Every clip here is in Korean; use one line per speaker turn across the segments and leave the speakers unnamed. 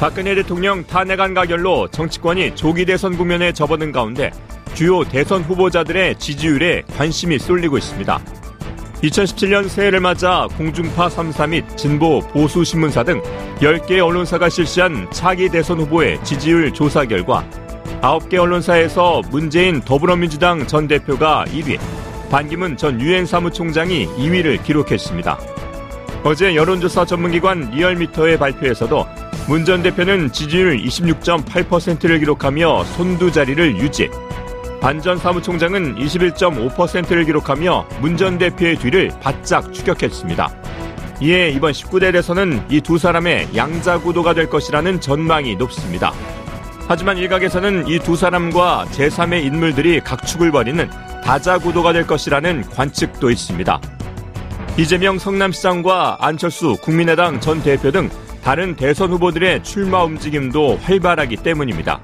박근혜 대통령 탄핵안 가결로 정치권이 조기 대선 국면에 접어든 가운데 주요 대선 후보자들의 지지율에 관심이 쏠리고 있습니다. 2017년 새해를 맞아 공중파 3사 및 진보 보수 신문사 등 10개 언론사가 실시한 차기 대선 후보의 지지율 조사 결과 9개 언론사에서 문재인 더불어민주당 전 대표가 1위, 반기문 전 유엔 사무총장이 2위를 기록했습니다. 어제 여론조사 전문기관 리얼미터의 발표에서도 문 전 대표는 지지율 26.8%를 기록하며 선두 자리를 유지. 반 전 사무총장은 21.5%를 기록하며 문 전 대표의 뒤를 바짝 추격했습니다. 이에 이번 19대 대선은 이 두 사람의 양자 구도가 될 것이라는 전망이 높습니다. 하지만 일각에서는 이 두 사람과 제3의 인물들이 각축을 벌이는 다자 구도가 될 것이라는 관측도 있습니다. 이재명 성남시장과 안철수 국민의당 전 대표 등 다른 대선 후보들의 출마 움직임도 활발하기 때문입니다.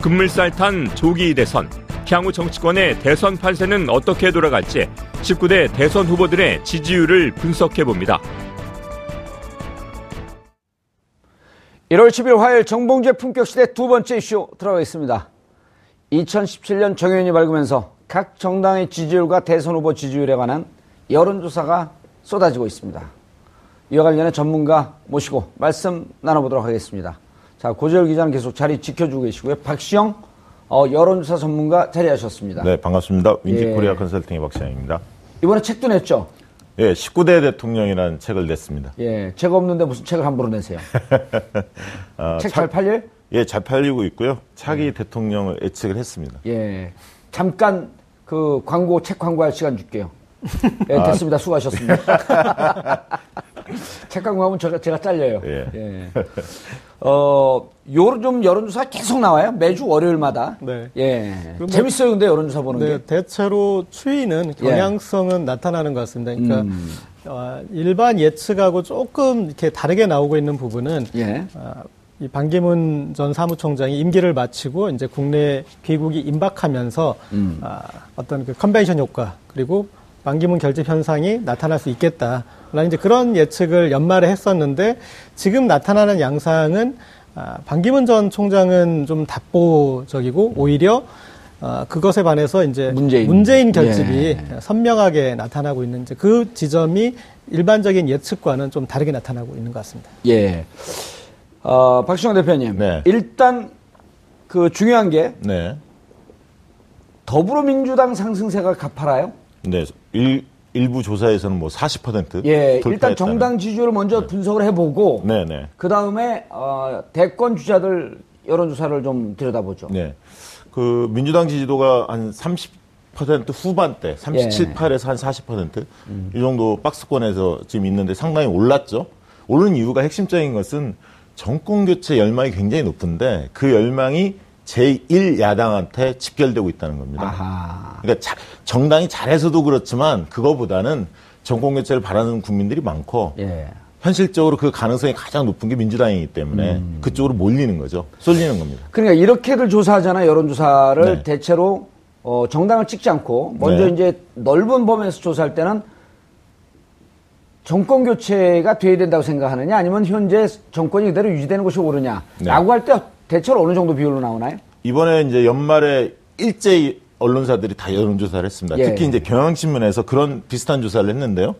급물살 탄 조기 대선, 향후 정치권의 대선 판세는 어떻게 돌아갈지 19대 대선 후보들의 지지율을 분석해 봅니다.
1월 10일 화요일 정봉주의 품격시대 두 번째 이슈 들어가겠습니다. 2017년 정연이 밝으면서 각 정당의 지지율과 대선 후보 지지율에 관한 여론조사가 쏟아지고 있습니다. 이와 관련해 전문가 모시고 말씀 나눠보도록 하겠습니다. 자, 고재열 기자는 계속 자리 지켜주고 계시고요. 박시영 어, 여론조사 전문가 자리하셨습니다.
네, 반갑습니다. 윈지
예.
코리아 컨설팅의 박시영입니다.
이번에 책도 냈죠?
예, 19대 대통령이라는 책을 냈습니다.
예, 책 없는데 무슨 책을 함부로 내세요?
아,
책
차-
잘 팔릴?
예, 잘 팔리고 있고요. 차기 대통령을 예측을 했습니다.
예. 잠깐 그 광고, 책 광고할 시간 줄게요. 예, 됐습니다. 수고하셨습니다. 책 광고하면 제가, 제가 잘려요.
예.
어, 요런 좀 여론조사 계속 나와요. 매주 월요일마다.
네.
예.
그 뭐-
재밌어요, 근데 여론조사 보는
네,
게.
대체로 추이는 경향성은 나타나는 것 같습니다. 그러니까
음.
어, 일반 예측하고 조금 이렇게 다르게 나오고 있는 부분은
예.
아, 이 반기문 전 사무총장이 임기를 마치고 이제 국내 귀국이 임박하면서
음.
아, 어떤 그 컨벤션 효과 그리고 반기문 결집 현상이 나타날 수 있겠다라는 이제 그런 예측을 연말에 했었는데 지금 나타나는 양상은 아, 반기문 전 총장은 좀 답보적이고 오히려 아, 그것에 반해서 이제
문재인.
결집이
예.
선명하게 나타나고 있는 이제 그 지점이 일반적인 예측과는 좀 다르게 나타나고 있는 것 같습니다.
예. 어, 박시영 대표님.
네.
일단 그 중요한 게
네.
더불어민주당 상승세가 가파라요?
네. 일, 일부 조사에서는 뭐 40%
예.
돌파했다는.
일단 정당 지지율을 먼저 분석을 해보고
네, 네.
그 다음에 어, 대권 주자들 여론조사를 좀 들여다보죠.
네. 그 민주당 지지도가 한 30% 후반대, 37,
예.
8에서 한 40%. 이 정도 박스권에서 지금 있는데 상당히 올랐죠. 오른 이유가 핵심적인 것은 정권 교체 열망이 굉장히 높은데 그 열망이 제1야당한테 집결되고 있다는 겁니다.
아하.
그러니까 자- 정당이 잘해서도 그렇지만 그거보다는 정권 교체를 바라는 국민들이 많고
예.
현실적으로 그 가능성이 가장 높은 게 민주당이기 때문에 그쪽으로 몰리는 거죠. 쏠리는 겁니다.
그러니까 이렇게들 조사하잖아요. 여론조사를
네.
대체로 어, 정당을 찍지 않고 먼저
네.
이제 넓은 범위에서 조사할 때는 정권 교체가 돼야 된다고 생각하느냐 아니면 현재 정권이 그대로 유지되는 것이 옳으냐라고
네.
할때 대체로 어느 정도 비율로 나오나요?
이번에 이제 연말에 일제히 언론사들이 다 여론조사를 했습니다.
예.
특히 이제 경향신문에서 그런 비슷한 조사를 했는데요.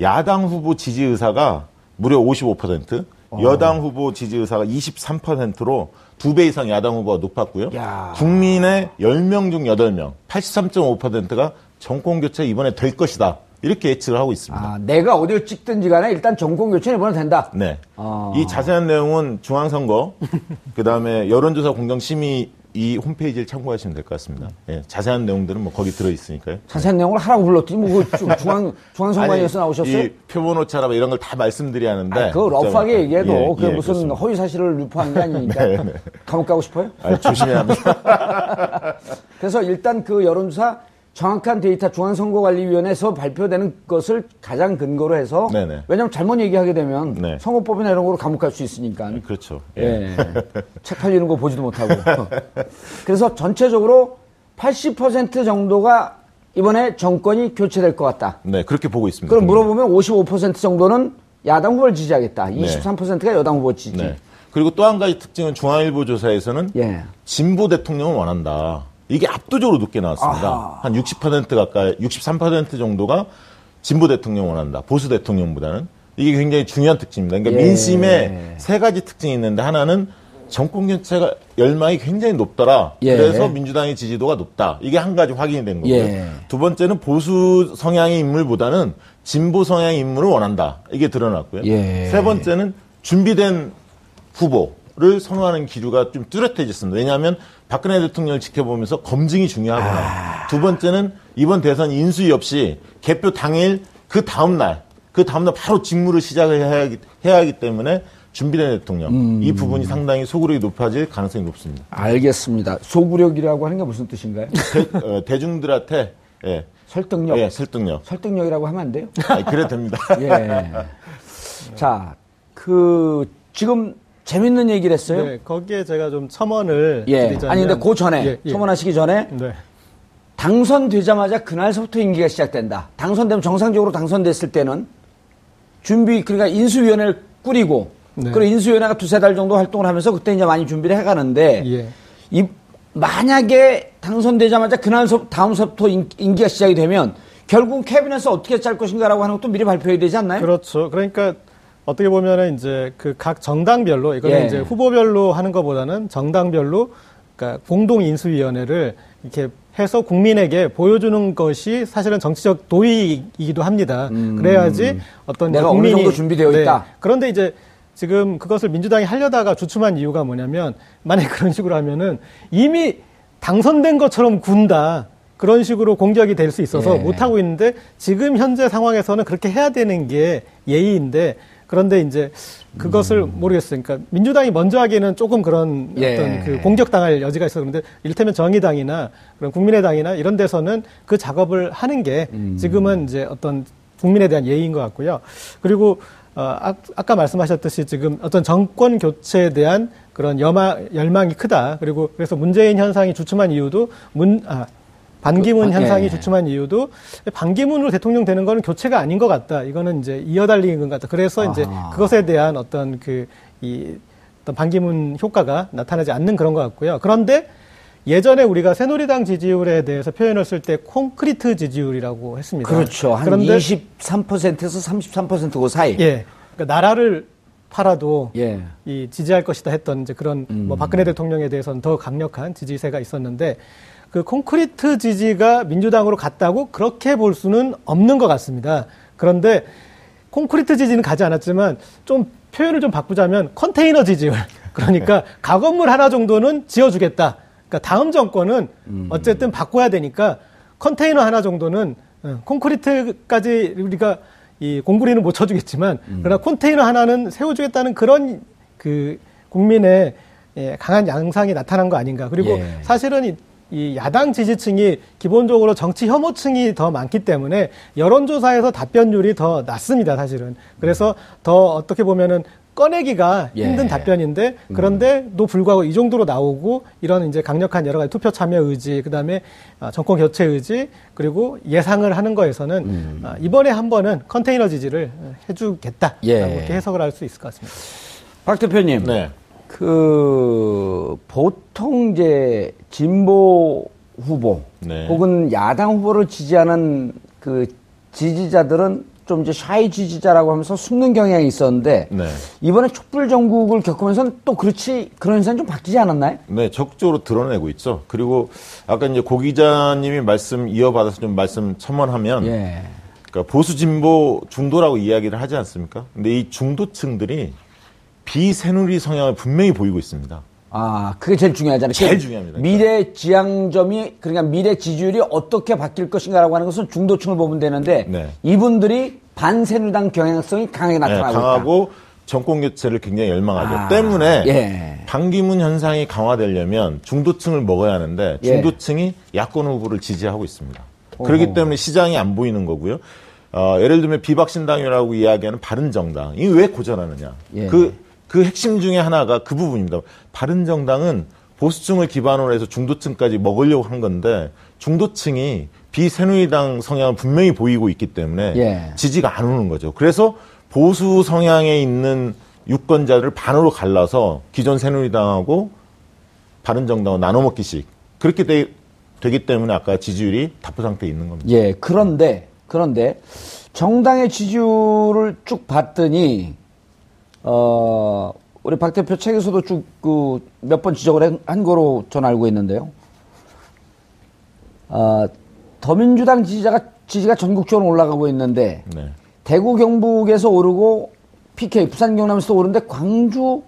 야당 후보 지지 의사가 무려 55%,
어.
여당 후보 지지 의사가 23%로 두 배 이상 야당 후보가 높았고요.
야.
국민의 10명 중 8명, 83.5%가 정권 교체 이번에 될 것이다. 이렇게 예측을 하고 있습니다.
아, 내가 어디를 찍든지 간에 일단 정권 교체는 이번에 된다.
네.
아.
이 자세한 내용은 중앙선거, 그 다음에 여론조사 공정심의 이 홈페이지를 참고하시면 될 것 같습니다. 예, 자세한 내용들은 뭐 거기 들어 있으니까요.
자세한 내용을 하라고 불렀더니 뭐그 중앙 중앙선관위에서 나오셨어요?
이 표본 오차라 뭐 이런 걸 다 말씀드려야 하는데.
아, 그 러프하게 얘기해도
예,
그게
예,
무슨
그렇습니다.
허위 사실을 유포한 게 아니니까
네, 네.
감옥 가고 싶어요?
아, 조심해야 합니다.
그래서 일단 그 여론조사 정확한 데이터 중앙선거관리위원회에서 발표되는 것을 가장 근거로 해서
네네.
왜냐하면 잘못 얘기하게 되면
네.
선거법이나 이런 거로 감옥 갈 수 있으니까
그렇죠.
예. 책 팔리는 거 보지도 못하고 그래서 전체적으로 80% 정도가 이번에 정권이 교체될 것 같다.
네, 그렇게 보고 있습니다.
그럼 물어보면 55% 정도는 야당 후보를 지지하겠다. 23%가 여당 후보 지지.
네. 그리고 또 한 가지 특징은 중앙일보 조사에서는
예.
진보 대통령을 원한다. 이게 압도적으로 높게 나왔습니다.
아하.
한 60% 가까이, 63% 정도가 진보 대통령 원한다. 보수 대통령보다는. 이게 굉장히 중요한 특징입니다. 그러니까
예.
민심에 세 가지 특징이 있는데 하나는 정권 교체가 열망이 굉장히 높더라.
예.
그래서 민주당의 지지도가 높다. 이게 한 가지 확인이 된 거고요.
예.
두 번째는 보수 성향의 인물보다는 진보 성향의 인물을 원한다. 이게 드러났고요.
예.
세 번째는 준비된 후보 를 선호하는 기류가 좀 뚜렷해졌습니다. 왜냐하면 박근혜 대통령을 지켜보면서 검증이 중요하구나.
아.
두 번째는 이번 대선 인수위 없이 개표 당일 그 다음 날, 그 다음 날 바로 직무를 시작을 해야 하기, 해야 하기 때문에 준비된 대통령
음.
이 부분이 상당히 소구력이 높아질 가능성이 높습니다.
알겠습니다. 소구력이라고 하는 게 무슨 뜻인가요?
대, 중들한테 예,
설득력.
예, 설득력.
설득력이라고 하면 안 돼요?
아, 그래도 됩니다.
예. 자, 그 지금 재밌는 얘기를 했어요.
네, 거기에 제가 좀 첨언을
예.
드리자면
아니 근데 그 전에
예, 예.
첨언하시기 전에
네.
당선되자마자 그날서부터 임기가 시작된다. 당선되면 정상적으로 당선됐을 때는 준비 그러니까 인수위원회를 꾸리고
네.
그리고 인수위원회가 두세 달 정도 활동을 하면서 그때 이제 많이 준비를 해가는데
예.
이 만약에 당선되자마자 그날서 다음서부터 임- 임기가 시작이 되면 결국 캐비넷을 어떻게 짤 것인가라고 하는 것도 미리 발표해야 되지 않나요?
그렇죠. 그러니까 어떻게 보면은 이제 그 각 정당별로 이거는
예.
이제 후보별로 하는 것보다는 정당별로 그러니까 공동 인수위원회를 이렇게 해서 국민에게 보여주는 것이 사실은 정치적 도의이기도 합니다. 그래야지 어떤
음. 내가
이제
어느
국민이
정도 준비되어
네.
있다.
그런데 이제 지금 그것을 민주당이 하려다가 주춤한 이유가 뭐냐면 만약 그런 식으로 하면은 이미 당선된 것처럼 군다. 그런 식으로 공격이 될 수 있어서
예.
못하고 있는데 지금 현재 상황에서는 그렇게 해야 되는 게 예의인데 그런데 이제 그것을 모르겠어요. 그러니까 민주당이 먼저 하기에는 조금 그런
음. 예.
어떤 그 공격당할 여지가 있어 그런데 이를테면 정의당이나 그런 국민의당이나 이런 데서는 그 작업을 하는 게
음.
지금은 이제 어떤 국민에 대한 예의인 것 같고요. 그리고 어, 아, 아까 말씀하셨듯이 지금 어떤 정권 교체에 대한 그런 여마, 열망이 크다. 그리고 그래서 문재인 현상이 주춤한 이유도 문, 아, 반기문
그,
현상이
예.
주춤한 이유도 반기문으로 대통령 되는 거는 교체가 아닌 것 같다. 이거는 이제 이어달리는 것 같다. 그래서 이제
아하.
그것에 대한 어떤 그, 이, 어떤 반기문 효과가 나타나지 않는 그런 것 같고요. 그런데 예전에 우리가 새누리당 지지율에 대해서 표현을 쓸때 콘크리트 지지율이라고 했습니다.
그렇죠. 한
그런데
23%에서 33%그 사이.
예. 그러니까 나라를 팔아도
예.
이 지지할 것이다 했던 이제 그런 뭐 박근혜 대통령에 대해서는 더 강력한 지지세가 있었는데 그 콘크리트 지지가 민주당으로 갔다고 그렇게 볼 수는 없는 것 같습니다. 그런데 콘크리트 지지는 가지 않았지만 좀 표현을 좀 바꾸자면 컨테이너 지지율. 그러니까 가건물 하나 정도는 지어주겠다. 그러니까 다음 정권은 어쨌든 바꿔야 되니까 컨테이너 하나 정도는 어, 콘크리트까지 우리가 이 공구리는 못 쳐주겠지만 그러나 컨테이너 하나는 세워주겠다는 그런 그 국민의 예, 강한 양상이 나타난 거 아닌가. 그리고
예.
사실은 이, 이 야당 지지층이 기본적으로 정치 혐오층이 더 많기 때문에 여론조사에서 답변율이 더 낮습니다, 사실은. 그래서 더 어떻게 보면은 꺼내기가
예.
힘든 답변인데 그런데도 불구하고 이 정도로 나오고 이런 이제 강력한 여러 가지 투표 참여 의지 그다음에 아, 정권 교체 의지 그리고 예상을 하는 거에서는
음.
아, 이번에 한 번은 컨테이너 지지를 해주겠다라고
예.
이렇게 해석을 할 수 있을 것 같습니다.
박 대표님.
네.
그 보통 이제 진보 후보
네.
혹은 야당 후보를 지지하는 그 지지자들은 좀 이제 샤이 지지자라고 하면서 숨는 경향이 있었는데
네.
이번에 촛불 전국을 겪으면서 또 그렇지 그런 현상이 좀 바뀌지 않았나요?
네, 적극적으로 드러내고 있죠. 그리고 아까 이제 고 기자님이 말씀 이어받아서 좀 말씀 첨언하면
예.
그러니까 보수 진보 중도라고 이야기를 하지 않습니까? 근데 이 중도층들이 비새누리 성향을 분명히 보이고 있습니다.
아, 그게 제일 중요하잖아요.
제일
그
중요합니다.
미래 지향점이, 그러니까 미래 지지율이 어떻게 바뀔 것인가라고 하는 것은 중도층을 보면 되는데,
네.
이분들이 반새누리당 경향성이 강하게
네,
나타나고 있다.
강하고 정권 교체를 굉장히 열망하죠.
아,
때문에
예.
반기문 현상이 강화되려면 중도층을 먹어야 하는데
예.
중도층이 야권 후보를 지지하고 있습니다. 그렇기 때문에 시장이 안 보이는 거고요. 어, 예를 들면 비박신당이라고 이야기하는 바른정당. 이게 왜 고전하느냐.
예.
그, 그 핵심 중에 하나가 그 부분입니다. 바른 정당은 보수층을 기반으로 해서 중도층까지 먹으려고 한 건데 중도층이 비새누리당 성향을 분명히 보이고 있기 때문에
예.
지지가 안 오는 거죠. 그래서 보수 성향에 있는 유권자를 반으로 갈라서 기존 새누리당하고 바른정당을 나눠먹기식 그렇게 되, 기 때문에 아까 지지율이 답보 상태에 있는 겁니다.
예, 그런데, 그런데, 정당의 지지율을 쭉 봤더니, 어, 우리 박 대표 책에서도 쭉, 그, 몇 번 지적을 한, 한 거로 전 알고 있는데요. 어, 더민주당 지지자가, 지지가 전국적으로 올라가고 있는데,
네.
대구 경북에서 오르고, PK, 부산 경남에서 오르는데, 광주,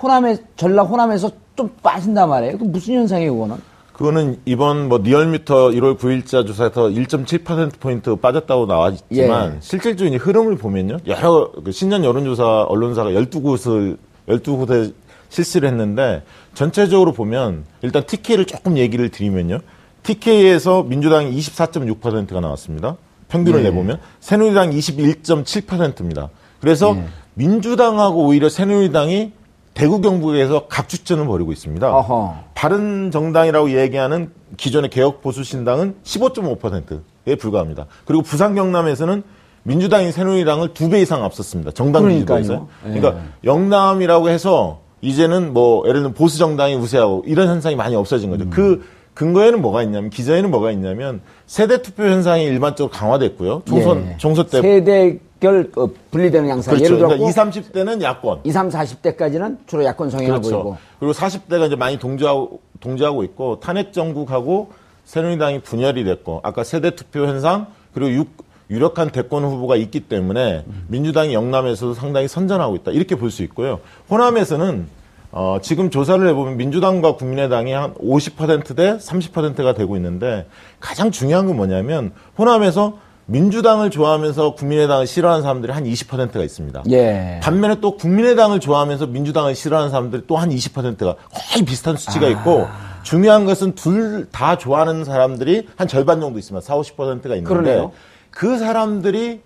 호남에, 전라 호남에서 좀 빠진단 말이에요. 그 무슨 현상이에요, 그거는?
그거는 이번 뭐 리얼미터 1월 9일자 조사에서 1.7%포인트 빠졌다고 나왔지만
예.
실질적인 흐름을 보면요. 여러 그 신년 여론조사 언론사가 12곳을 12곳에 실시를 했는데 전체적으로 보면 일단 TK를 조금 얘기를 드리면요. TK에서 민주당이 24.6%가 나왔습니다. 평균을
예.
내보면 새누리당 21.7%입니다. 그래서
예.
민주당하고 오히려 새누리당이 대구 경북에서 각주전을 벌이고 있습니다.
어허.
바른 정당이라고 얘기하는 기존의 개혁 보수 신당은 15.5%에 불과합니다. 그리고 부산 경남에서는 민주당이 새누리당을 두 배 이상 앞섰습니다. 정당. 지지도에서.
예.
그러니까 영남이라고 해서 이제는 뭐 예를 들면 보수 정당이 우세하고 이런 현상이 많이 없어진 거죠.
음.
그 근거에는 뭐가 있냐면 기저에는 뭐가 있냐면 세대 투표 현상이 일반적으로 강화됐고요. 총선
예.
총선 때
세대 결 어, 분리되는 양상.
그렇죠.
예를 들어
그러니까 20, 30대는 야권.
20, 30, 40대까지는 주로 야권 성향을
그렇죠.
보이고.
그리고 40대가 이제 많이 동조하고, 동조하고 있고 탄핵 정국하고 새누리당이 분열이 됐고 아까 세대 투표 현상 그리고 유, 유력한 대권 후보가 있기 때문에 민주당이 영남에서도 상당히 선전하고 있다 이렇게 볼 수 있고요. 호남에서는 어, 지금 조사를 해보면 민주당과 국민의당이 한 50%대 30%가 되고 있는데 가장 중요한 건 뭐냐면 호남에서 민주당을 좋아하면서 국민의당을 싫어하는 사람들이 한 20%가 있습니다.
예.
반면에 또 국민의당을 좋아하면서 민주당을 싫어하는 사람들이 또 한 20%가 거의 비슷한 수치가 있고 중요한 것은 둘 다 좋아하는 사람들이 한 절반 정도 있습니다. 4, 50%가 있는데
그러네요.
그 사람들이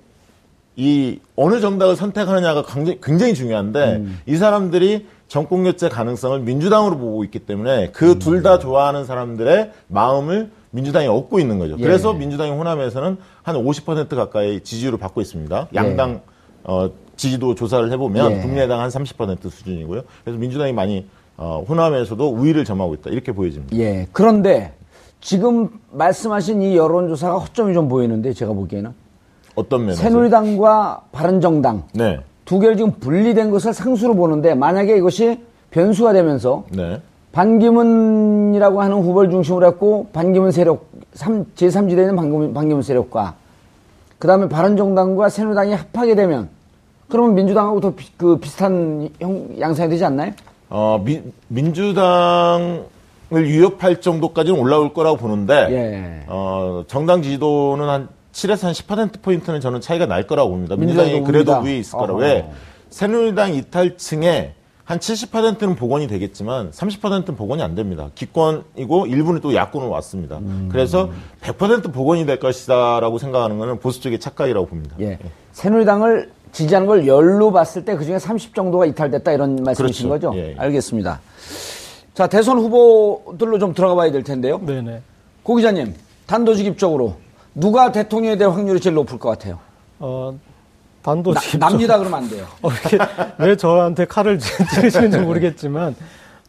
이 어느 정당을 선택하느냐가 굉장히, 굉장히 중요한데
음.
이 사람들이 정권 교체 가능성을 민주당으로 보고 있기 때문에 그둘
음.
다 좋아하는 사람들의 마음을 민주당이 얻고 있는 거죠.
예.
그래서 민주당이 호남에서는 한 50% 가까이 지지율을 받고 있습니다. 양당 어, 지지도 조사를 해보면
예.
국민의당 한 30% 수준이고요. 그래서 민주당이 많이 어, 호남에서도 우위를 점하고 있다 이렇게 보여집니다.
예. 그런데 지금 말씀하신 이 여론조사가 허점이 좀 보이는데 제가 보기에는
어떤 면에서?
새누리당과 바른정당
네,
두 개를 지금 분리된 것을 상수로 보는데 만약에 이것이 변수가 되면서
네,
반기문이라고 하는 후보를 중심으로 했고 반기문 세력 제3지대에 있는 반기문, 반기문 세력과 그 다음에 바른정당과 새누리당이 합하게 되면 그러면 민주당하고 더 비, 그 비슷한 형, 양상이 되지 않나요?
어, 미, 민주당을 위협할 정도까지는 올라올 거라고 보는데
예.
어, 정당 지지도는 한 7에서 한 10%포인트는 저는 차이가 날 거라고 봅니다. 민주당이 그래도. 위에 있을 거라고. 왜? 새누리당 이탈층에 한 70%는 복원이 되겠지만 30%는 복원이 안 됩니다. 기권이고 일부는 또 야권으로 왔습니다.
음.
그래서 100% 복원이 될 것이다라고 생각하는 것은 보수 쪽의 착각이라고 봅니다.
예. 새누리당을 지지하는 걸 열로 봤을 때 그중에 30 정도가 이탈됐다 이런 말씀이신
그렇죠.
거죠?
예, 예.
알겠습니다. 자, 대선 후보들로 좀 들어가 봐야 될 텐데요.
네네.
고 기자님, 단도직입적으로 누가 대통령이 될 확률이 제일 높을 것 같아요?
어,
나,
단도직.
납니다 그러면 안 돼요.
어, 왜 저한테 칼을 찌르시는지 모르겠지만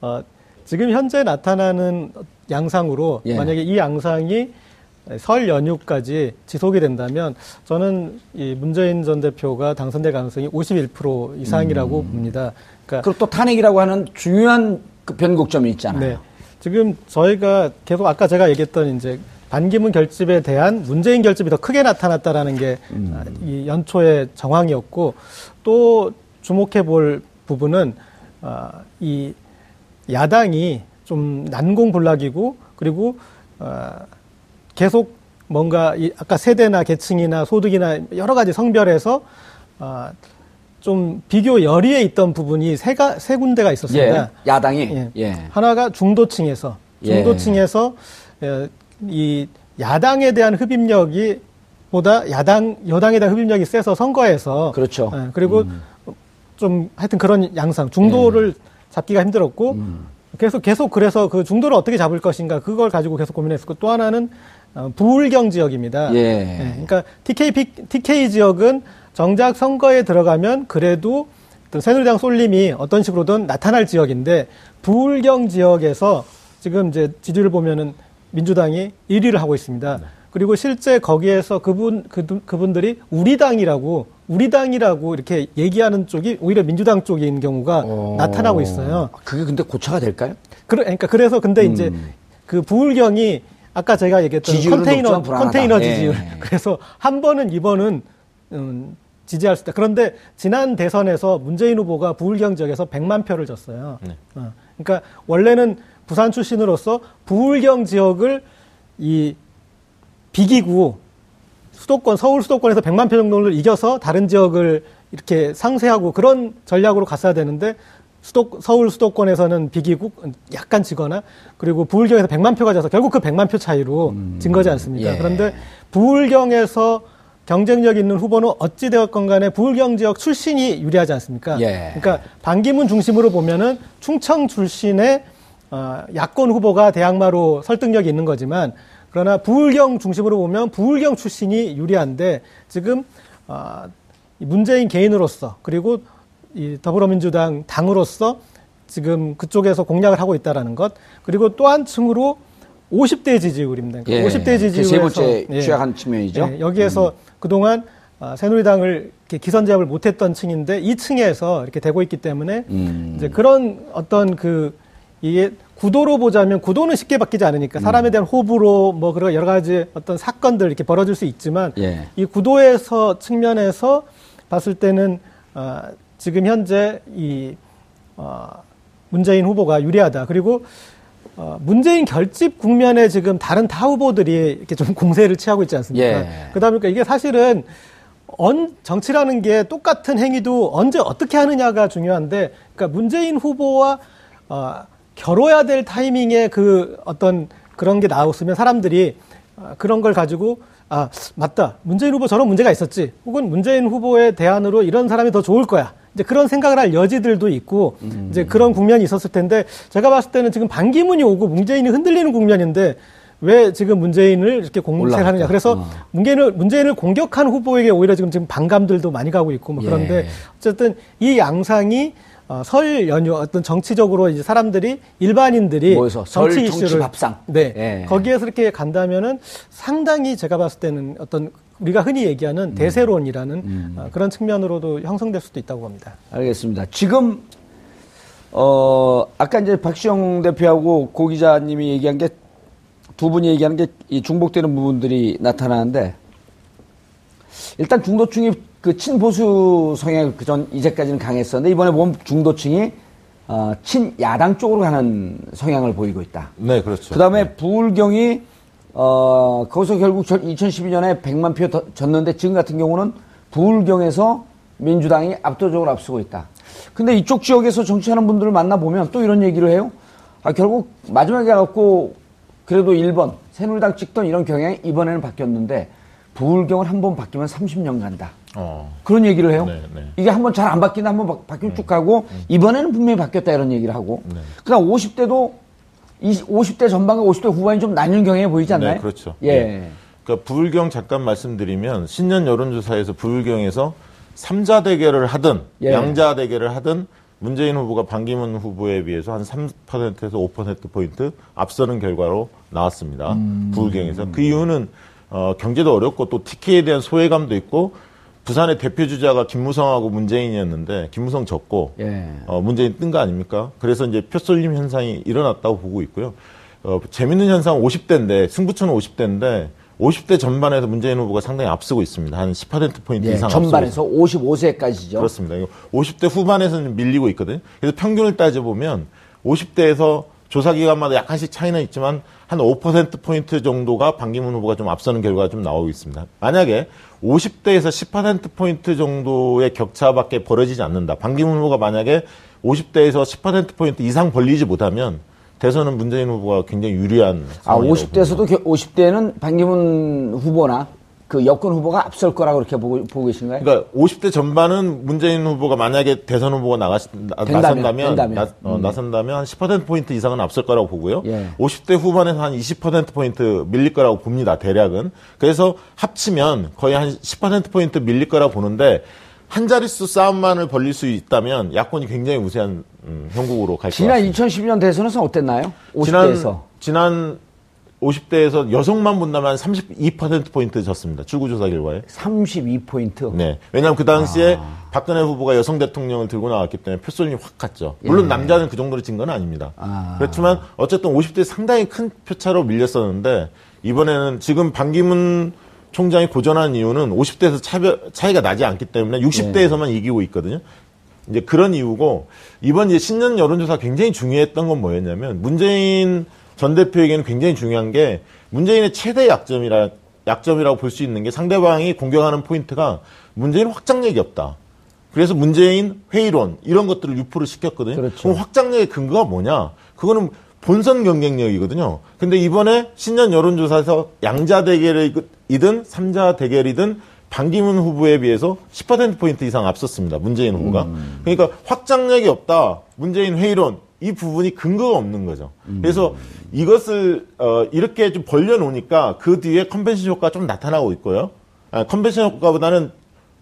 어, 지금 현재 나타나는 양상으로
예.
만약에 이 양상이 설 연휴까지 지속이 된다면 저는 이 문재인 전 대표가 당선될 가능성이 51% 이상이라고
음.
봅니다. 그러니까
그리고 또 탄핵이라고 하는 중요한 그 변곡점이 있잖아요.
네. 지금 저희가 계속 아까 제가 얘기했던 이제 반기문 결집에 대한 문재인 결집이 더 크게 나타났다라는 게 이 연초의 정황이었고 또 주목해 볼 부분은 아, 이 야당이 좀 난공불락이고 그리고 아, 계속 뭔가 이 아까 세대나 계층이나 소득이나 여러 가지 성별에서 아, 좀 비교 열의에 있던 부분이 세가 세 군데가 있었습니다.
예, 야당이
예.
예.
하나가 중도층에서
예.
중도층에서 에, 이 야당에 대한 흡입력이 보다 야당 여당에 대한 흡입력이 세서 선거에서
그렇죠.
예, 그리고 좀 하여튼 그런 양상 중도를
예.
잡기가 힘들었고
음.
계속 계속 그래서 그 중도를 어떻게 잡을 것인가 그걸 가지고 계속 고민했었고 또 하나는 어, 부울경 지역입니다.
예.
그러니까 TK 피- TK 지역은 정작 선거에 들어가면 그래도 새누리당 쏠림이 어떤 식으로든 나타날 지역인데 부울경 지역에서 지금 이제 지지를 보면은 민주당이 1위를 하고 있습니다. 그리고 실제 거기에서 그분 그, 그분들이 우리 당이라고 우리 당이라고 이렇게 얘기하는 쪽이 오히려 민주당 쪽인 경우가
어.
나타나고 있어요.
그게 근데 고차가 될까요?
그러, 그러니까 그래서 근데 이제 그 부울경이 아까 제가 얘기했던
음.
컨테이너. 컨테이너
예.
지지율. 그래서 한 번은 이번은 음, 지지할 수 있다. 그런데 지난 대선에서 문재인 후보가 부울경 지역에서 100만 표를 줬어요. 어, 그러니까 원래는 부산 출신으로서 부울경 지역을 이 비기고 수도권 서울 수도권에서 100만 표 정도를 이겨서 다른 지역을 이렇게 상쇄하고 그런 전략으로 갔어야 되는데 수도 서울 수도권에서는 비기고 약간 지거나 그리고 부울경에서 100만 표가 져서 결국 그 100만 표 차이로 진 거지 않습니까?
예.
그런데 부울경에서 경쟁력 있는 후보는 어찌 되었건 간에 부울경 지역 출신이 유리하지 않습니까?
예.
그러니까 반기문 중심으로 보면은 충청 출신의 어, 야권 후보가 대항마로 설득력이 있는 거지만 그러나 부울경 중심으로 보면 부울경 출신이 유리한데 지금 어, 이 문재인 개인으로서 그리고 이 더불어민주당 당으로서 지금 그쪽에서 공략을 하고 있다라는 것 그리고 또 한 층으로 50대 지지율입니다. 그러니까
예.
50대 지지율에서
그세 번째
예.
취약한 측면이죠. 음.
예, 여기에서 그동안 아, 새누리당을 이렇게 기선 제압을 못했던 층인데 이 층에서 이렇게 되고 있기 때문에
음.
이제 그런 어떤 그 이게 구도로 보자면 구도는 쉽게 바뀌지 않으니까 사람에 대한 호불호 뭐 그런 여러 가지 어떤 사건들 이렇게 벌어질 수 있지만
예.
이 구도에서 측면에서 봤을 때는 아, 지금 현재 이 어, 문재인 후보가 유리하다. 그리고 어, 문재인 결집 국면에 지금 다른 타 후보들이 이렇게 좀 공세를 취하고 있지 않습니까?
예.
그러다 보니까 이게 사실은 언, 정치라는 게 똑같은 행위도 언제 어떻게 하느냐가 중요한데, 그러니까 문재인 후보와 어, 결호해야 될 타이밍에 그 어떤 그런 게 나왔으면 사람들이 어, 그런 걸 가지고 아 맞다 문재인 후보 저런 문제가 있었지 혹은 문재인 후보의 대안으로 이런 사람이 더 좋을 거야 이제 그런 생각을 할 여지들도 있고 이제 그런 국면이 있었을 텐데 제가 봤을 때는 지금 반기문이 오고 문재인이 흔들리는 국면인데 왜 지금 문재인을 이렇게 공세를. 하느냐 그래서
어.
문재인을 문재인을 공격한 후보에게 오히려 지금 지금 반감들도 많이 가고 있고 뭐 그런데
예.
어쨌든 이 양상이 어, 설 연휴 어떤 정치적으로 이제 사람들이 일반인들이
모여서 설
정치
정치
이슈를
밥상.
네
예.
거기에서 이렇게 간다면은 상당히 제가 봤을 때는 어떤 우리가 흔히 얘기하는
음.
대세론이라는 어, 그런 측면으로도 형성될 수도 있다고 봅니다.
알겠습니다. 지금 어 아까 이제 박시영 대표하고 고 기자님이 얘기한 게 두 분이 얘기하는 게 이 중복되는 부분들이 나타나는데 일단 중도층이 그 친보수 성향 그전 이제까지는 강했었는데 이번에 보면 중도층이 어, 친야당 쪽으로 가는 성향을 보이고 있다.
네, 그렇죠.
그 다음에 부울경이, 어, 거기서 결국 2012년에 100만 표 더- 졌는데 지금 같은 경우는 부울경에서 민주당이 압도적으로 앞서고 있다. 근데 이쪽 지역에서 정치하는 분들을 만나보면 또 이런 얘기를 해요. 아, 결국 마지막에 갖고 그래도 1번, 새누리당 찍던 이런 경향이 이번에는 바뀌었는데 부울경은 한번 바뀌면 30년 간다.
어.
그런 얘기를 해요.
네, 네.
이게 한 번 잘 안 바뀌는데 한번 바- 바뀌면 쭉 가고 이번에는 분명히 바뀌었다 이런 얘기를 하고
네.
그다음 50대도 50대 전반과 50대 후반이 좀 나뉜 경향이 보이지 않나요?
네, 그렇죠.
예.
네. 그러니까 부울경 잠깐 말씀드리면 신년 여론조사에서 부울경에서 삼자 대결을 하든
예.
양자 대결을 하든 문재인 후보가 반기문 후보에 비해서 한 3%에서 5%포인트 앞서는 결과로 나왔습니다. 부울경에서. 그 이유는 어, 경제도 어렵고 또 TK에 대한 소외감도 있고 부산의 대표 주자가 김무성하고 문재인이었는데 김무성 졌고
예.
어, 문재인 뜬 거 아닙니까? 그래서 이제 표쏠림 현상이 일어났다고 보고 있고요. 어, 재밌는 현상은 50대인데 승부처는 50대인데 50대 전반에서 문재인 후보가 상당히 앞서고 있습니다. 한 10%포인트
예,
이상 앞서고
전반에서 55세까지죠.
그렇습니다. 이거 50대 후반에서는 밀리고 있거든요. 그래서 평균을 따져보면 50대에서 조사 기간마다 약간씩 차이는 있지만 한 5%포인트 정도가 반기문 후보가 좀 앞서는 결과가 좀 나오고 있습니다. 만약에 50대에서 10%포인트 정도의 격차밖에 벌어지지 않는다. 반기문 후보가 만약에 50대에서 10%포인트 이상 벌리지 못하면 대선은 문재인 후보가 굉장히 유리한
아,
상황이라고
50대에서도 50대는 반기문 후보나 그 여권 후보가 앞설 거라고 그렇게 보고, 보고 계신가요?
그러니까 50대 전반은 문재인 후보가 만약에 대선 후보가 나가 나, 나선다면
된다면.
나, 어, 나선다면 한10% 포인트 이상은 앞설 거라고 보고요.
예.
50대 후반에서 한 20% 포인트 밀릴 거라고 봅니다. 대략은. 그래서 합치면 거의 한 10% 포인트 밀릴 거라고 보는데 한 자릿수 싸움만을 벌릴 수 있다면 야권이 굉장히 우세한 음, 형국으로 갈것
지난
같습니다.
2012년 대선에서 어땠나요?
지난
50대에서.
지난 50대에서 여성만 본다면 32% 포인트 졌습니다. 출구조사 결과에.
32포인트.
네. 왜냐하면 그 당시에
아.
박근혜 후보가 여성 대통령을 들고 나왔기 때문에 표쏠림이 확 갔죠. 물론 남자는 그 정도로 진 건 아닙니다.
예. 아.
그렇지만 어쨌든 50대 상당히 큰 표차로 밀렸었는데 이번에는 지금 반기문 총장이 고전한 이유는 50대에서 차별, 차이가 나지 않기 때문에 60대에서만 이기고 있거든요. 이제 그런 이유고 이번 이제 신년 여론조사 굉장히 중요했던 건 뭐였냐면 문재인 전 대표에게는 굉장히 중요한 게 문재인의 최대 약점이라 약점이라고 볼 수 있는 게 상대방이 공격하는 포인트가 문재인 확장력이 없다. 그래서 문재인 회의론 이런 것들을 유포를 시켰거든요.
그렇죠.
그럼 확장력의 근거가 뭐냐? 그거는 본선 경쟁력이거든요. 근데 이번에 신년 여론조사에서 양자 대결이든 삼자 대결이든 반기문 후보에 비해서 10%포인트 이상 앞섰습니다. 문재인 후보가. 그러니까 확장력이 없다. 문재인 회의론. 이 부분이 근거가 없는 거죠. 그래서 이것을 어, 이렇게 좀 벌려놓으니까 그 뒤에 컨벤션 효과가 좀 나타나고 있고요. 아, 컨벤션 효과보다는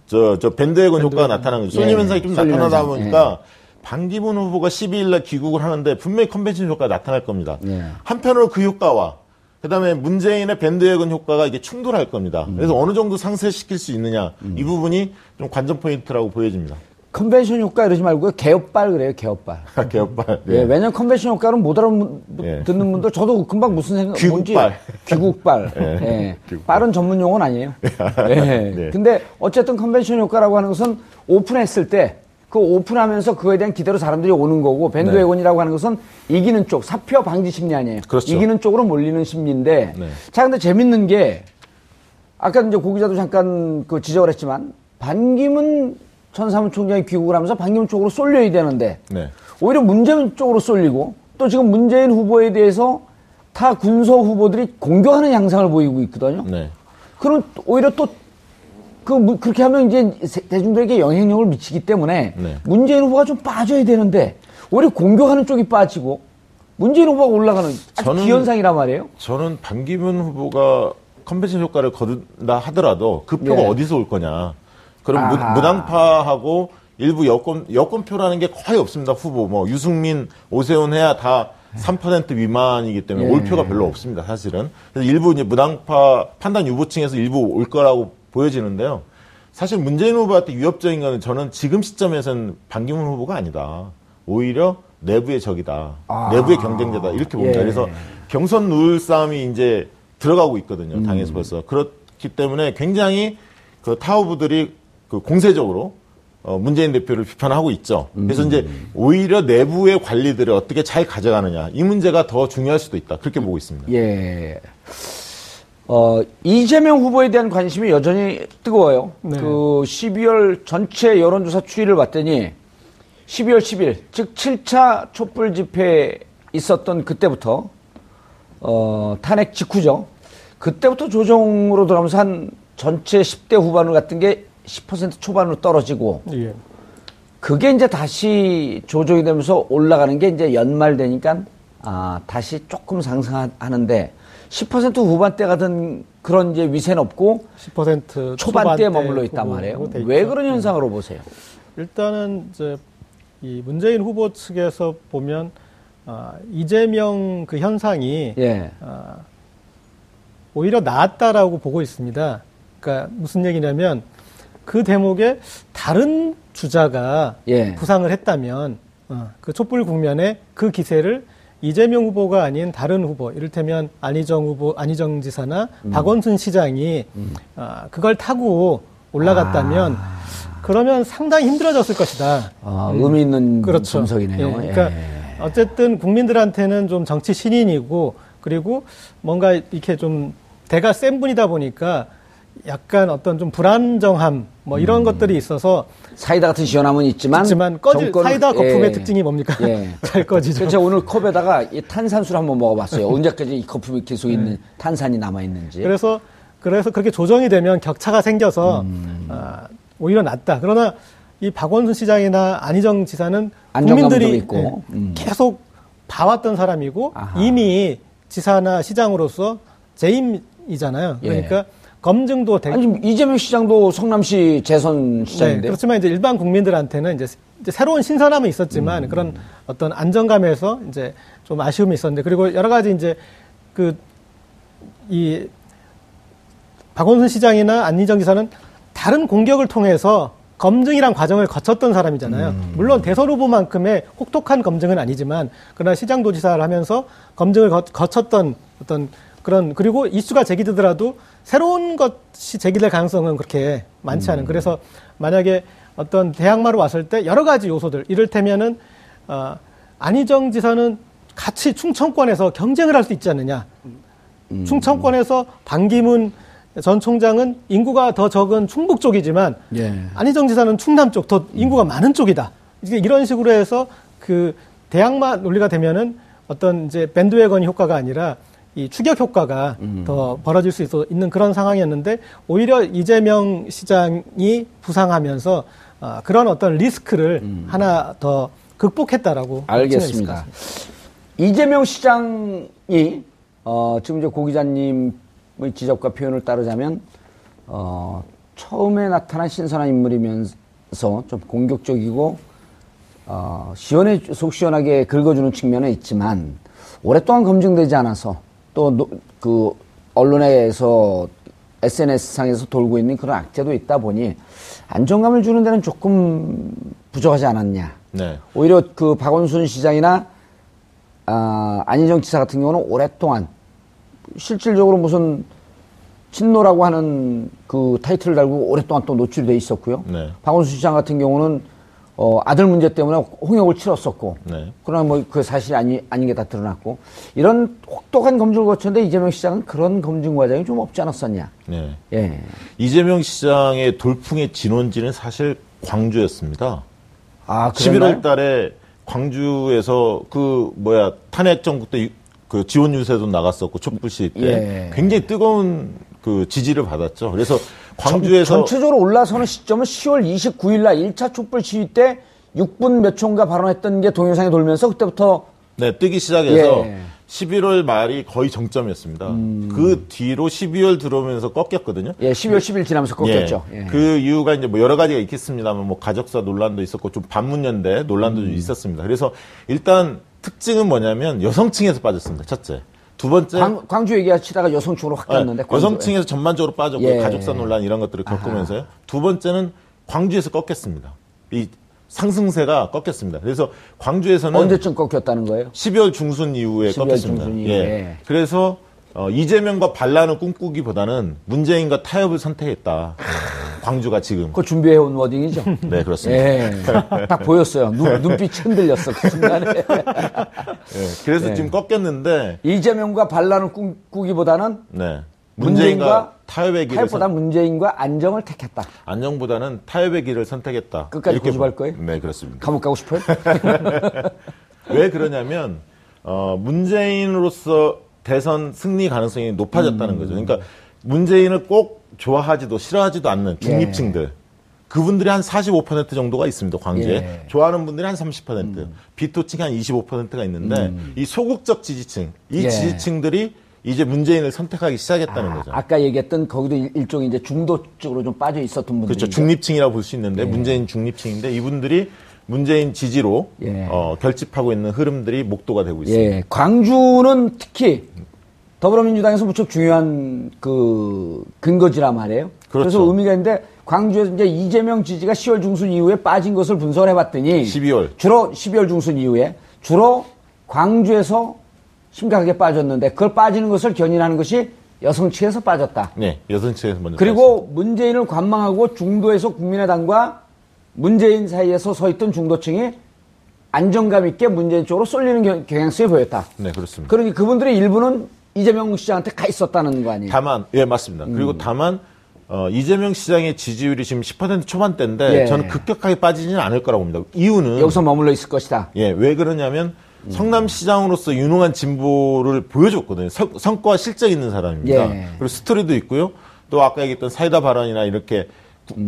저, 저 밴드웨건 효과가 나타나는 거죠. 쏠림
예,
현상이 좀
쏠림
나타나다
현상,
보니까 반기문 후보가 12일 날 귀국을 하는데 분명히 컨벤션 효과가 나타날 겁니다.
예.
한편으로 그 효과와 그다음에 문재인의 밴드웨건 효과가 이게 충돌할 겁니다.
음.
그래서 어느 정도 상쇄시킬 수 있느냐 이 부분이 좀 관전 포인트라고 보여집니다.
컨벤션 효과 이러지 말고요. 개업발 그래요, 개업발.
개혁발.
예, 왜냐면 컨벤션 효과는 못 알아듣는
예.
분들 저도 금방 무슨 생각 뭔지
귀국발.
귀국발.
예.
예.
귀국발.
빠른 전문 용어는 아니에요. 예.
네.
근데 어쨌든 컨벤션 효과라고 하는 것은 오픈했을 때 그 오픈하면서 그거에 대한 기대로 사람들이 오는 거고 밴드웨건이라고 하는 것은 이기는 쪽 사표 방지 심리 아니에요.
그렇죠.
이기는 쪽으로 몰리는 심리인데
네.
자 근데 재밌는 게 아까 이제 고 기자도 잠깐 그 지적을 했지만 반기문 전 사무총장이 귀국을 하면서 반기문 쪽으로 쏠려야 되는데
네.
오히려 문재인 쪽으로 쏠리고 또 지금 문재인 후보에 대해서 타 군소 후보들이 공격하는 양상을 보이고 있거든요.
네.
그럼 오히려 또 그 그렇게 하면 이제 세- 대중들에게 영향력을 미치기 때문에
네.
문재인 후보가 좀 빠져야 되는데 오히려 공격하는 쪽이 빠지고 문재인 후보가 올라가는
저는-
기현상이란 말이에요.
저는 반기문 후보가 컨벤션 효과를 거둔다 하더라도 그 표가
예.
어디서 올 거냐. 그럼 무,
아하.
무당파하고 일부 여권 여권표라는 게 거의 없습니다. 후보 뭐 유승민, 오세훈 해야 다 3% 미만이기 때문에
예.
올 표가 별로 없습니다. 사실은. 그래서 일부 이제 무당파 판단 유보층에서 일부 올 거라고 보여지는데요. 사실 문재인 후보한테 위협적인 거는 저는 지금 시점에서는 반기문 후보가 아니다. 오히려 내부의 적이다. 내부의 경쟁자다. 이렇게 봅니다.
예.
그래서 경선 룰 싸움이 이제 들어가고 있거든요. 당에서 벌써. 그렇기 때문에 굉장히 그 타후부들이 그 공세적으로 어, 문재인 대표를 비판하고 있죠. 그래서 이제 오히려 내부의 관리들을 어떻게 잘 가져가느냐. 이 문제가 더 중요할 수도 있다. 그렇게 보고 있습니다.
예. 어, 이재명 후보에 대한 관심이 여전히 뜨거워요.
네.
그 12월 전체 여론조사 추이를 봤더니 12월 10일, 즉 7차 촛불 집회 있었던 그때부터 어, 탄핵 직후죠. 그때부터 조정으로 들어가면서 한 전체 10대 후반으로 갔던 게 10% 초반으로 떨어지고
예.
그게 이제 다시 조정이 되면서 올라가는 게 이제 연말 되니까 아, 다시 조금 상승하는데 10% 후반대 가던 그런 이제 위세는 없고
10%
초반대에
초반대
머물러 있단 말이에요.
돼
왜. 그런
네.
현상으로 보세요?
일단은 이제 이 문재인 후보 측에서 보면 아, 이재명 그 현상이
예.
아, 오히려 나았다라고 보고 있습니다. 그러니까 무슨 얘기냐면 그 대목에 다른 주자가
예.
부상을 했다면 어, 그 촛불 국면에 그 기세를 이재명 후보가 아닌 다른 후보, 이를테면 안희정 후보, 안희정 지사나
음.
박원순 시장이 아, 그걸 타고 올라갔다면 그러면 상당히 힘들어졌을 것이다.
아, 의미 있는
그렇죠.
분석이네요.
예, 그러니까
예.
어쨌든 국민들한테는 좀 정치 신인이고 그리고 뭔가 이렇게 좀 대가 센 분이다 보니까 약간 어떤 좀 불안정함 뭐 이런
음.
것들이 있어서
사이다 같은 시원함은 있지만
있지만 꺼질
정권을-
사이다 거품의
예.
특징이 뭡니까?
예.
잘 꺼지죠.
그래서 제가 오늘 컵에다가 이 탄산수를 한번 먹어봤어요. 언제까지 이 거품이 계속 있는 탄산이 남아 있는지.
네. 그래서 그래서 그렇게 조정이 되면 격차가 생겨서
음.
아, 오히려 낫다. 그러나 이 박원순 시장이나 안희정 지사는 국민들이
있고.
예,
음.
계속 봐왔던 사람이고
아하.
이미 지사나 시장으로서 재임이잖아요.
예.
그러니까 검증도 되고
아니 이재명 시장도 성남시 재선
네,
시장인데.
그렇지만 이제 일반 국민들한테는 이제, 이제 새로운 신선함은 있었지만 그런 어떤 안정감에서 이제 좀 아쉬움이 있었는데 그리고 여러 가지 이제 그 이 박원순 시장이나 안희정 지사는 다른 공격을 통해서 검증이란 과정을 거쳤던 사람이잖아요. 물론 대선 후보만큼의 혹독한 검증은 아니지만 그러나 시장도지사를 하면서 검증을 거, 거쳤던 어떤 그런 그리고 이슈가 제기되더라도 새로운 것이 제기될 가능성은 그렇게 많지 않은. 그래서 만약에 어떤 대항마로 왔을 때 여러 가지 요소들 이를테면은 어, 안희정 지사는 같이 충청권에서 경쟁을 할 수 있지 않느냐. 충청권에서 반기문 전 총장은 인구가 더 적은 충북 쪽이지만
예.
안희정 지사는 충남 쪽 더 인구가 많은 쪽이다. 이게 이런 식으로 해서 그 대항마 논리가 되면은 어떤 이제 밴드웨건 효과가 아니라 이 추격 효과가 더 벌어질 수 있어 있는 그런 상황이었는데 오히려 이재명 시장이 부상하면서 아, 그런 어떤 리스크를 하나 더 극복했다라고
알겠습니다. 이재명 시장이 어, 지금 이제 고 기자님의 지적과 표현을 따르자면 어, 처음에 나타난 신선한 인물이면서 좀 공격적이고 어, 시원해 속 시원하게 긁어주는 측면은 있지만 오랫동안 검증되지 않아서 또 그 언론에서 SNS 상에서 돌고 있는 그런 악재도 있다 보니 안정감을 주는 데는 조금 부족하지 않았냐.
네.
오히려 그 박원순 시장이나 아, 안희정 지사 같은 경우는 오랫동안 실질적으로 무슨 친노라고 하는 그 타이틀을 달고 오랫동안 또 노출돼 있었고요.
네.
박원순 시장 같은 경우는 어, 아들 문제 때문에 홍역을 치렀었고.
네.
그러나 뭐 그 사실이 아니, 아닌 게 다 드러났고. 이런 혹독한 검증을 거쳤는데 이재명 시장은 그런 검증 과정이 좀 없지 않았었냐.
네.
예.
이재명 시장의 돌풍의 진원지는 사실 광주였습니다.
아,
11월 달에 광주에서 그 뭐야 탄핵 정부 때 그 지원 유세도 나갔었고 촛불 시위 때
예.
굉장히 뜨거운 그 지지를 받았죠. 그래서 광주에서
전체적으로 올라서는 시점은 10월 29일 날 1차 촛불 시위 때 6분 몇 초인가 발언했던 게 동영상에 돌면서 그때부터
네, 뜨기 시작해서
예.
11월 말이 거의 정점이었습니다. 그 뒤로 12월 들어오면서 꺾였거든요.
예, 12월 10일 지나면서 꺾였죠.
예.
예.
그 이유가 이제 뭐 여러 가지가 있겠습니다만 뭐 가족사 논란도 있었고 좀 반문연대 논란도
음.
좀 있었습니다. 그래서 일단 특징은 뭐냐면 여성층에서 빠졌습니다. 첫째. 두 번째
광, 광주 얘기하시다가 여성층으로 확
네,
갔는데 광주에.
여성층에서 전반적으로 빠졌고
예.
가족사 논란 이런 것들을 겪으면서요. 두 번째는 광주에서 꺾였습니다. 이 상승세가 꺾였습니다. 그래서 광주에서는
언제쯤 꺾였다는 거예요?
12월 중순 이후에
12월
꺾였습니다.
중순 이후에.
예. 그래서 어, 이재명과 반란을 꿈꾸기보다는 문재인과 타협을 선택했다. 광주가 지금.
그거 준비해온 워딩이죠?
네, 그렇습니다.
예. 딱 보였어요. 눈, 눈빛이 흔들렸어, 그 순간에.
예, 그래서
네.
지금 꺾였는데,
이재명과 반란을 꿈꾸기보다는
네.
문재인과
문재인과 타협의 길을
타협보다
선,
문재인과 안정을 택했다.
안정보다는 타협의 길을 선택했다.
끝까지
이렇게
고집할
보-
거예요?
네, 그렇습니다.
감옥 가고 싶어요?
왜 그러냐면 어, 문재인으로서 대선 승리 가능성이
음.
높아졌다는 거죠. 그러니까 문재인을 꼭 좋아하지도 싫어하지도 않는 중립층들 그분들이 한 45% 정도가 있습니다. 광주에
예.
좋아하는 분들이 한 30%, 비토층이 한 25%가 있는데 이 소극적 지지층, 이
음. 예.
지지층들이 이제 문재인을 선택하기 시작했다는 거죠.
아까 얘기했던 거기도 일- 일종의 이제 중도 쪽으로 좀 빠져 있었던 분들.
그렇죠. 중립층이라고 볼 수 있는데 문재인 중립층인데 이분들이 문재인 지지로
예.
어, 결집하고 있는 흐름들이 목도가 되고 있습니다.
예, 광주는 특히 더불어민주당에서 무척 중요한 그 근거지라 말이에요.
그렇죠.
래서 의미가 있는데 광주에서 이제 이재명 지지가 10월 중순 이후에 빠진 것을 분석을 해봤더니
12월.
주로 12월 중순 이후에 주로 광주에서 심각하게 빠졌는데 그걸 빠지는 것을 견인하는 것이 여성 측에서 빠졌다.
네, 여성 측에서 먼저
그리고 문재인을 관망하고 중도에서 국민의당과 문재인 사이에서 서 있던 중도층이 안정감 있게 문재인 쪽으로 쏠리는 경- 경향성이 보였다.
네, 그렇습니다.
그러니 그분들의 일부는 이재명 시장한테 가 있었다는 거 아니에요?
다만 예 맞습니다.
음.
그리고 다만 어, 이재명 시장의 지지율이 지금 10% 초반대인데
예.
저는 급격하게 빠지지는 않을 거라고 봅니다. 이유는
여기서 머물러 있을 것이다.
예, 왜 그러냐면 성남시장으로서 유능한 진보를 보여줬거든요. 성, 성과 실적 있는 사람입니다.
예.
그리고 스토리도 있고요. 또 아까 얘기했던 사이다 발언이나 이렇게 구-
음.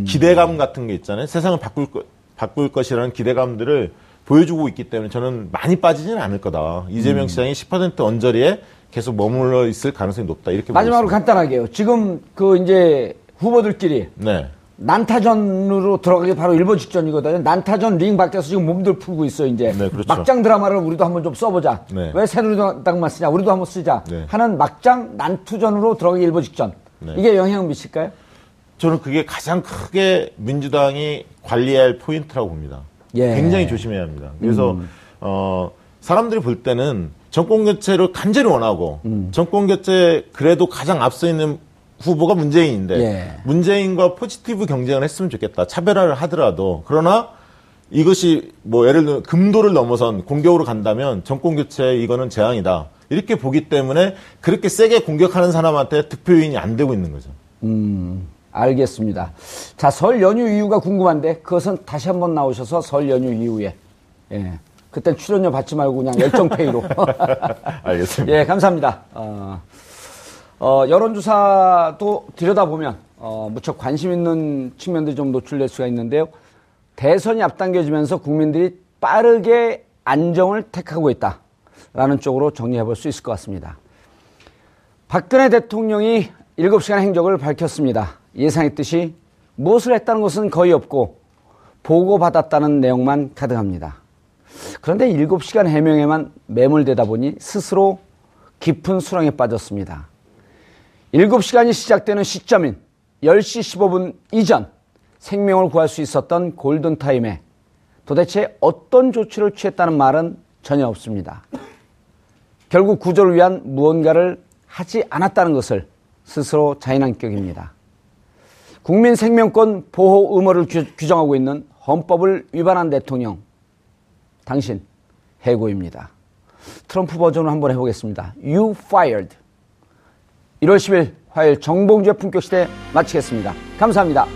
기대감 같은 게 있잖아요. 세상을 바꿀, 것, 바꿀 것이라는 기대감들을 보여주고 있기 때문에 저는 많이 빠지지는 않을 거다. 이재명
음.
시장이 10% 언저리에 계속 머물러 있을 가능성이 높다. 이렇게
마지막으로. 간단하게요. 지금 그 이제 후보들끼리
네.
난타전으로 들어가기 바로 일보 직전이거든요. 난타전 링 밖에서 지금 몸들 풀고 있어 이제.
네, 그렇죠.
막장 드라마를 우리도 한번 좀 써보자.
네.
왜 새누리당만 쓰냐? 우리도 한번 쓰자.
네.
하는 막장 난투전으로 들어가기 일보 직전.
네.
이게 영향을 미칠까요?
저는 그게 가장 크게 민주당이 관리해야 할 포인트라고 봅니다.
예. 음.
굉장히 조심해야 합니다. 그래서 어, 사람들이 볼 때는 정권 교체를 간절히 원하고
음.
정권 교체 그래도 가장 앞서 있는 후보가 문재인인데
예.
문재인과 positive 경쟁을 했으면 좋겠다. 차별화를 하더라도 그러나 이것이 뭐 예를 들어 금도를 넘어선 공격으로 간다면 정권 교체 이거는 재앙이다. 이렇게 보기 때문에 그렇게 세게 공격하는 사람한테 득표인이 안 되고 있는 거죠.
음, 알겠습니다. 자, 설 연휴 이유가 궁금한데 그것은 다시 한번 나오셔서 설 연휴 이후에 예. 그땐 출연료 받지 말고 그냥 열정페이로.
알겠습니다.
예, 감사합니다. 어, 어, 여론조사도 들여다보면 어, 무척 관심 있는 측면들이 좀 노출될 수가 있는데요. 대선이 앞당겨지면서 국민들이 빠르게 안정을 택하고 있다라는 쪽으로 정리해 볼 수 있을 것 같습니다. 박근혜 대통령이 7시간 행적을 밝혔습니다. 예상했듯이 무엇을 했다는 것은 거의 없고 보고받았다는 내용만 가득합니다. 그런데 7시간 해명에만 매몰되다 보니 스스로 깊은 수렁에 빠졌습니다. 7시간이 시작되는 시점인 10시 15분 이전 생명을 구할 수 있었던 골든타임에 도대체 어떤 조치를 취했다는 말은 전혀 없습니다. 결국 구조를 위한 무언가를 하지 않았다는 것을 스스로 자인한 격입니다. 국민 생명권 보호 의무를 규- 규정하고 있는 헌법을 위반한 대통령, 당신 해고입니다. 트럼프 버전으로 한번 해보겠습니다. You fired. 1월 10일 화요일 정봉주의 품격시대 마치겠습니다. 감사합니다.